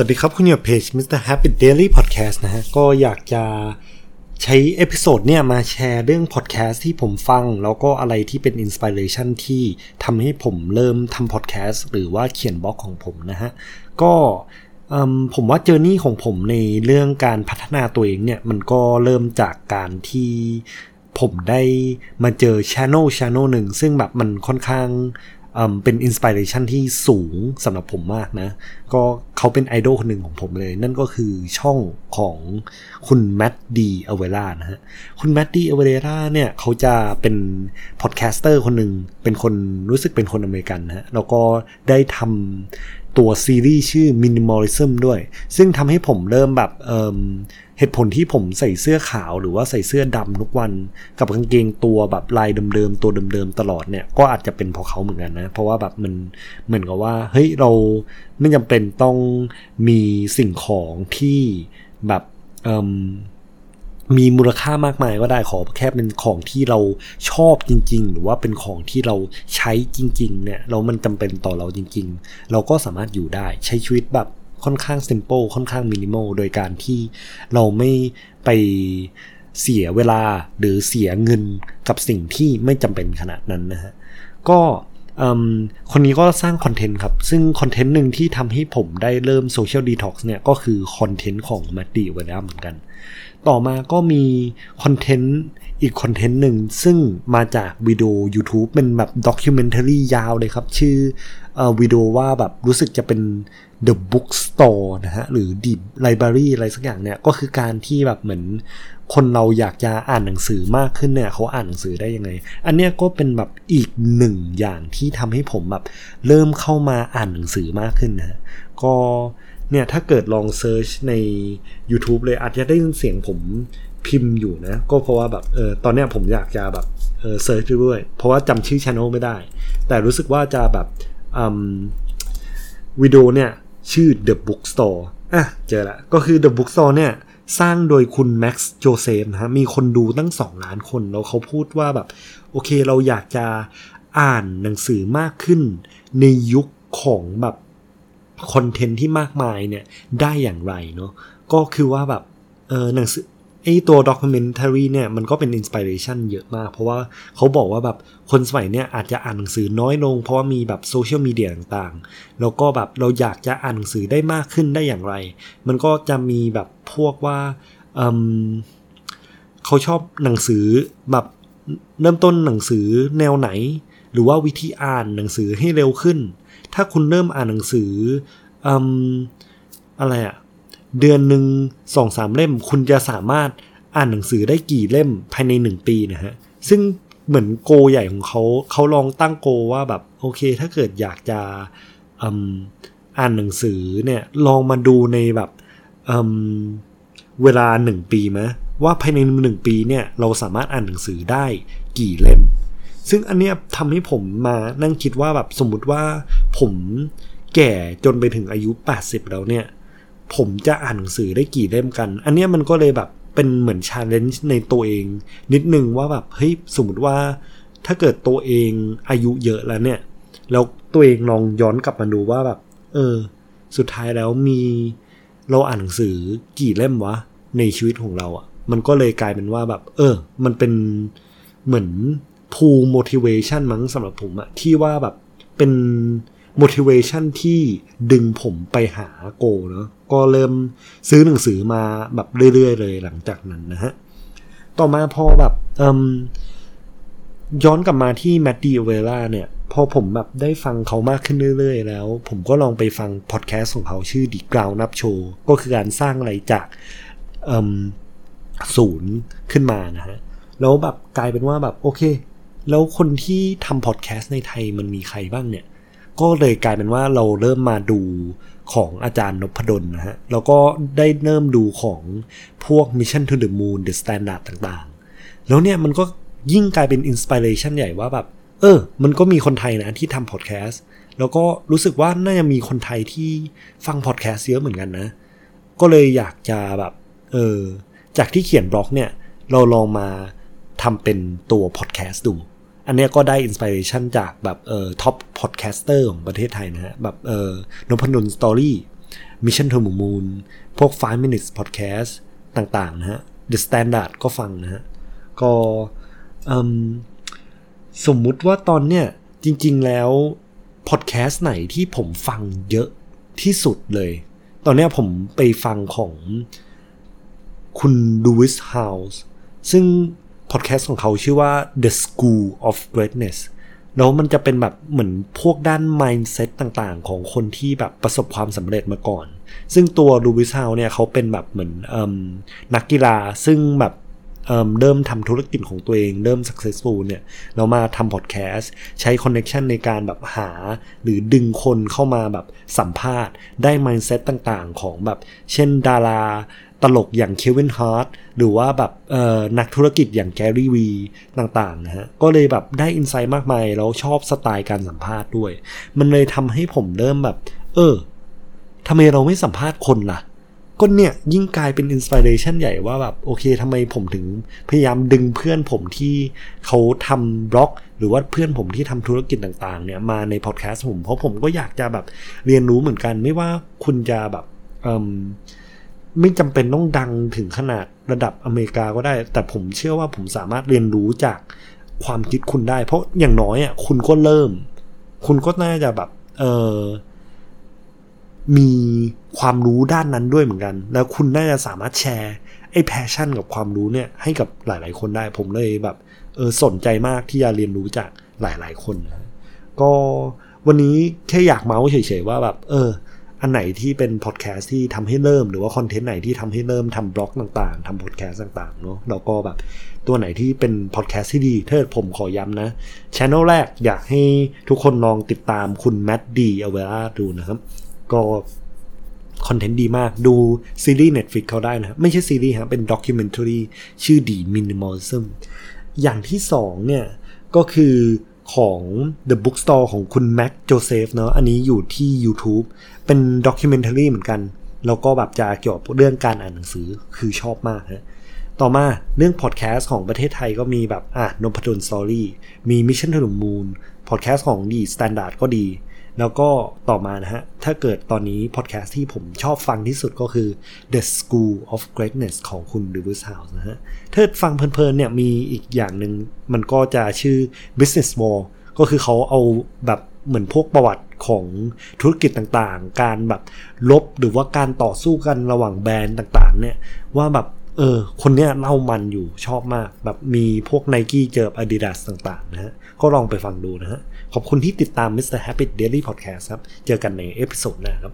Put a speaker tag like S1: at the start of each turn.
S1: สวัสดีครับ คุณอยู่เพจ Mr. Happy Daily Podcast นะฮะ ก็อยากจะใช้ episode เนี่ยมาแชร์เรื่องพอดแคสต์ที่ผมฟัง แล้วก็อะไรที่เป็น inspiration ที่ทำให้ผมเริ่มทำพอดแคสต์หรือว่าเขียนบล็อกของผมนะฮะ ก็ผมว่า journey ของผมในเรื่องการพัฒนาตัวเองเนี่ย มันก็เริ่มจากการที่ผมได้มาเจอช ANNEL ช ANNEL หนึ่งซึ่งแบบมันค่อนข้าง เป็น inspiration ที่สูงสำหรับผมมากนะ ก็เขาเป็นไอดอลคนหนึ่งของผมเลย นั่นก็คือช่องของคุณ Matt D'Avella นะฮะ คุณ Matt D'Avella เนี่ยเขาจะเป็น podcaster คนหนึ่งเป็นคนรู้สึกเป็นคนอเมริกันนะฮะ แล้วก็ได้ทำ ตัวซีรีส์ชื่อ Minimalism ด้วย ซึ่งทำให้ผมเริ่มแบบเหตุผลที่ผมใส่เสื้อขาวหรือว่าใส่เสื้อดำทุกวัน กับกางเกงตัวแบบลายเดิมๆตัวเดิมๆตลอดเนี่ยก็อาจจะเป็นเพราะเขาเหมือนกันนะ เพราะว่าแบบมันเหมือนกับว่าเฮ้ยเราไม่จำเป็นต้องมีสิ่งของที่แบบ มีมูลค่ามากมายก็ได้ขอแค่เป็นของที่เราชอบจริง ๆ หรือว่าเป็นของที่เราใช้จริง ๆ เนี่ยเรามันจำเป็นต่อเราจริง ๆ เราก็สามารถอยู่ได้ใช้ชีวิตแบบค่อนข้าง simple ค่อนข้าง minimal โดยการที่เราไม่ไปเสียเวลาหรือเสียเงินกับสิ่งที่ไม่จำเป็นขนาดนั้นนะฮะก็คนนี้ก็สร้างคอนเทนต์ครับ ซึ่งคอนเทนต์หนึ่งที่ทำให้ผมได้เริ่ม social detox เนี่ย ก็คือคอนเทนต์ของ Matt D'Avella เหมือนกัน ต่อมาก็มีคอนเทนต์อีกคอนเทนต์หนึ่งซึ่งมาจากวิดีโอ YouTube เป็นแบบ documentary ยาวเลยครับ ชื่อวิดีโอว่าแบบรู้สึกจะเป็น The Bookstore นะฮะ หรือ The Library อะไรสักอย่างเนี่ย ก็คือการที่แบบเหมือนคนเราอยากจะอ่านหนังสือมากขึ้นเนี่ย เขาอ่านหนังสือได้ยังไง อันเนี้ยก็เป็นแบบอีกหนึ่งอย่างที่ทำให้ผมแบบเริ่มเข้ามาอ่านหนังสือมากขึ้นนะก็ เนี่ยถ้าเกิดลอง search ใน YouTube เลยอาจจะได้ยินเสียงผมพิมพ์อยู่นะ ก็เพราะว่าแบบเออตอนเนี้ยผมอยากจะแบบเออ search ด้วย เพราะว่าจำชื่อช anel ไม่ได้ แต่รู้สึกว่าจะแบบวิดีโอเนี่ยชื่อ The Bookstore อะเจอละก็คือ The Bookstore เนี่ยสร้างโดยคุณ Max Joseph นะฮะมีคนดูตั้ง 2 ล้านคน แล้วเขาพูดว่าแบบ โอเคเราอยากจะอ่านหนังสือมากขึ้น ในยุคของแบบ คอนเทนต์ที่มากมายเนี่ยได้อย่างไรเนาะก็คือว่าแบบเออหนังสือไอตัว documentary เนี่ยมันก็เป็น inspiration เยอะมาก เพราะว่าเขาบอกว่าแบบคนสมัยเนี่ยอาจจะอ่านหนังสือน้อยลง เพราะว่ามีแบบโซเชียลมีเดียต่างๆ แล้วก็แบบเราอยากจะอ่านหนังสือได้มากขึ้นได้อย่างไร มันก็จะมีแบบพวกว่าเเขาชอบหนังสือแบบเริ่มต้นหนังสือแนวไหน หรือว่าวิธีอ่านหนังสือให้เร็วขึ้น ถ้าคุณเริ่มอ่านหนังสืออะไรอะเดือนหนึ่งสองสามเล่ม คุณจะสามารถอ่านหนังสือได้กี่เล่มภายในหนึ่งปีนะฮะ ซึ่งเหมือนโกใหญ่ของเขาเขาลองตั้งโกว่าแบบโอเค ถ้าเกิดอยากจะอ่านหนังสือเนี่ยลองมาดูในแบบเเวลาหนึ่งปีไหมว่าภายในหนึ่งปีเนี่ยเราสามารถอ่านหนังสือได้กี่เล่ม ซึ่งอันเนี้ยทำให้ผมมานั่งคิดว่าแบบสมมติว่า ผมแก่จนไปถึงอายุ 80 แล้วเนี่ย ผมจะอ่านหนังสือได้กี่เล่มกัน อันนี้มันก็เลยแบบเป็นเหมือนชาเลนจ์ในตัวเอง นิดนึงว่าแบบเฮ้ยสมมติว่า ถ้าเกิดตัวเองอายุเยอะแล้วเนี่ย แล้วตัวเองลองย้อนกลับมาดูว่าแบบ เออ สุดท้ายแล้วมีเราอ่านหนังสือกี่เล่มวะ ในชีวิตของเราอะ่ะ มันก็เลยกลายเป็นว่าแบบ เออ มันเป็นเหมือน pool motivation มั้งสำหรับผมอะที่ว่าแบบเป็น motivation ที่ดึงผมไปหาโกเนาะก็เริ่มซื้อหนังสือมาแบบเรื่อยๆ เลยหลังจากนั้นนะฮะ ต่อมาพอแบบย้อนกลับมาที่แมดดี้เวล่าเนี่ยพอผมแบบได้ฟังเขามากขึ้นเรื่อยๆ แล้ว ผมก็ลองไปฟังพอดแคสต์ของเขาชื่อดีกราวนับโชว์ก็คือการสร้างอะไรจากศูนย์ขึ้นมานะฮะ แล้วแบบกลายเป็นว่าแบบโอเค แล้วคนที่ทำพอดแคสต์ในไทยมันมีใครบ้างเนี่ย ก็เลยกลายเป็นว่าเราเริ่มมาดูของอาจารย์นพดลนะฮะ แล้วก็ได้เริ่มดูของพวก Mission to the Moon The Standard ต่างๆ แล้วเนี่ยมันก็ยิ่งกลายเป็นอินสปิเรชันใหญ่ว่าแบบ เออ มันก็มีคนไทยนะที่ทำพอดแคสต์ แล้วก็รู้สึกว่าน่าจะมีคนไทยที่ฟังพอดแคสต์เยอะเหมือนกันนะ ก็เลยอยากจะแบบ เออ จากที่เขียนบล็อกเนี่ย เราลองมาทำเป็นตัวพอดแคสต์ดู อันนี้ก็ได้ inspiration จากแบบเอ่อ top podcaster ของประเทศไทยนะฮะ แบบเอ่อ Nopadol's Story Mission to the Moon พวก 5 Minutes Podcast ต่าง ๆ นะฮะ The Standard ก็ฟังนะฮะ ก็สมมุติว่าตอนเนี้ยจริง ๆ แล้วพอดแคสต์ไหนที่ผมฟังเยอะที่สุดเลย ตอนเนี้ยผมไปฟังของคุณ Lewis Howes ซึ่ง พอดแคสต์ของเขาชื่อว่า The School of Greatness แล้วมันจะเป็นแบบเหมือนพวกด้าน mindset ต่างๆ ของคนที่แบบประสบความสำเร็จมาก่อน ซึ่งตัว Lewis Howes เนี่ยเขาเป็นแบบเหมือนนักกีฬาซึ่งแบบเริ่มทำธุรกิจของตัวเองเริ่ม successful เนี่ยเรามาทำพอดแคสต์ใช้ connection ในการแบบหา หรือดึงคนเข้ามาแบบสัมภาษณ์ ได้ mindset ต่างๆ ของแบบ เช่นดารา ตลกอย่าง Kevin Hart หรือว่าแบบนักธุรกิจอย่าง Gary Vee ต่างๆนะฮะ ก็เลยแบบได้ insight มากมาย แล้วชอบสไตล์การสัมภาษณ์ด้วย มันเลยทำให้ผมเริ่มแบบ เออทำไมเราไม่สัมภาษณ์คนล่ะก็เนี่ยยิ่งกลายเป็น inspiration ใหญ่ว่าแบบโอเคทำไมผมถึงพยายามดึงเพื่อนผมที่เขาทำบล็อก หรือว่าเพื่อนผมที่ทำธุรกิจต่างๆ เนี่ยมาในพอดแคสต์ผม เพราะผมก็อยากจะแบบเรียนรู้เหมือนกันไม่ว่าคุณจะแบบ ไม่จำเป็นต้องดังถึงขนาดระดับอเมริกาก็ได้ แต่ผมเชื่อว่าผมสามารถเรียนรู้จากความคิดคุณได้ เพราะอย่างน้อยอะคุณก็เริ่ม คุณก็น่าจะแบบเออมีความรู้ด้านนั้นด้วยเหมือนกัน แล้วคุณน่าจะสามารถแชร์ไอ้ passion กับความรู้เนี่ยให้กับหลาย ๆ คนได้ ผมเลยแบบเออสนใจมากที่จะเรียนรู้จากหลาย ๆ คนนะก็วันนี้แค่อยากเมาส์เฉย ๆ ว่าแบบ เออ อันไหนที่เป็นพอดแคสต์ที่ทำให้เริ่มหรือว่าคอนเทนต์ไหนที่ทำให้เริ่มทำบล็อกต่างๆทำพอดแคสต์ต่างๆเนาะแล้วก็แบบตัวไหนที่เป็นพอดแคสต์ที่ดีเธอผมขอย้ำนะช anel แรกอยากให้ทุกคนลองติดตามคุณ Matt D'Avella ดูนะครับ ก็คอนเทนต์ดีมากดูซีรีส์ Netflix เขาได้นะไม่ใช่ซีรีส์ครับเป็น documentary ชื่อ The Minimalism อย่างที่สองเนี่ยก็คือ ของ The Bookstore ของคุณ Max Joseph เนาะอันนี้อยู่ที่ YouTube เป็น documentary เหมือนกัน แล้วก็แบบจะเกี่ยวกับเรื่องการอ่านหนังสือคือชอบมากฮะต่อมาเรื่องพอดแคสต์ของประเทศไทยก็มีแบบอะ Nopadol's Story มี Mission to the Moonพอดแคสต์ของ The Standard ก็ดี แล้วก็ต่อมานะฮะ ถ้าเกิดตอนนี้พอดแคสต์ที่ผมชอบฟังที่สุดก็คือ The School of Greatness ของคุณ Lewis Howes นะฮะ ถ้าฟังเพลินๆเนี่ยมีอีกอย่างหนึ่งมันก็จะชื่อ Business Wars ก็คือเขาเอาแบบเหมือนพวกประวัติของธุรกิจต่างๆ การแบบรบหรือว่าการต่อสู้กันระหว่างแบรนด์ต่างๆ เนี่ยว่าแบบเออ คนเนี้ยเล่ามันอยู่ชอบมาก แบบมีพวก Nike เจอ Adidas ต่างๆ นะฮะ ก็ลองไปฟังดูนะฮะ ขอบคุณที่ติดตาม Mr. Happy Daily Podcast ครับ เจอกันใน episode หน้าครับ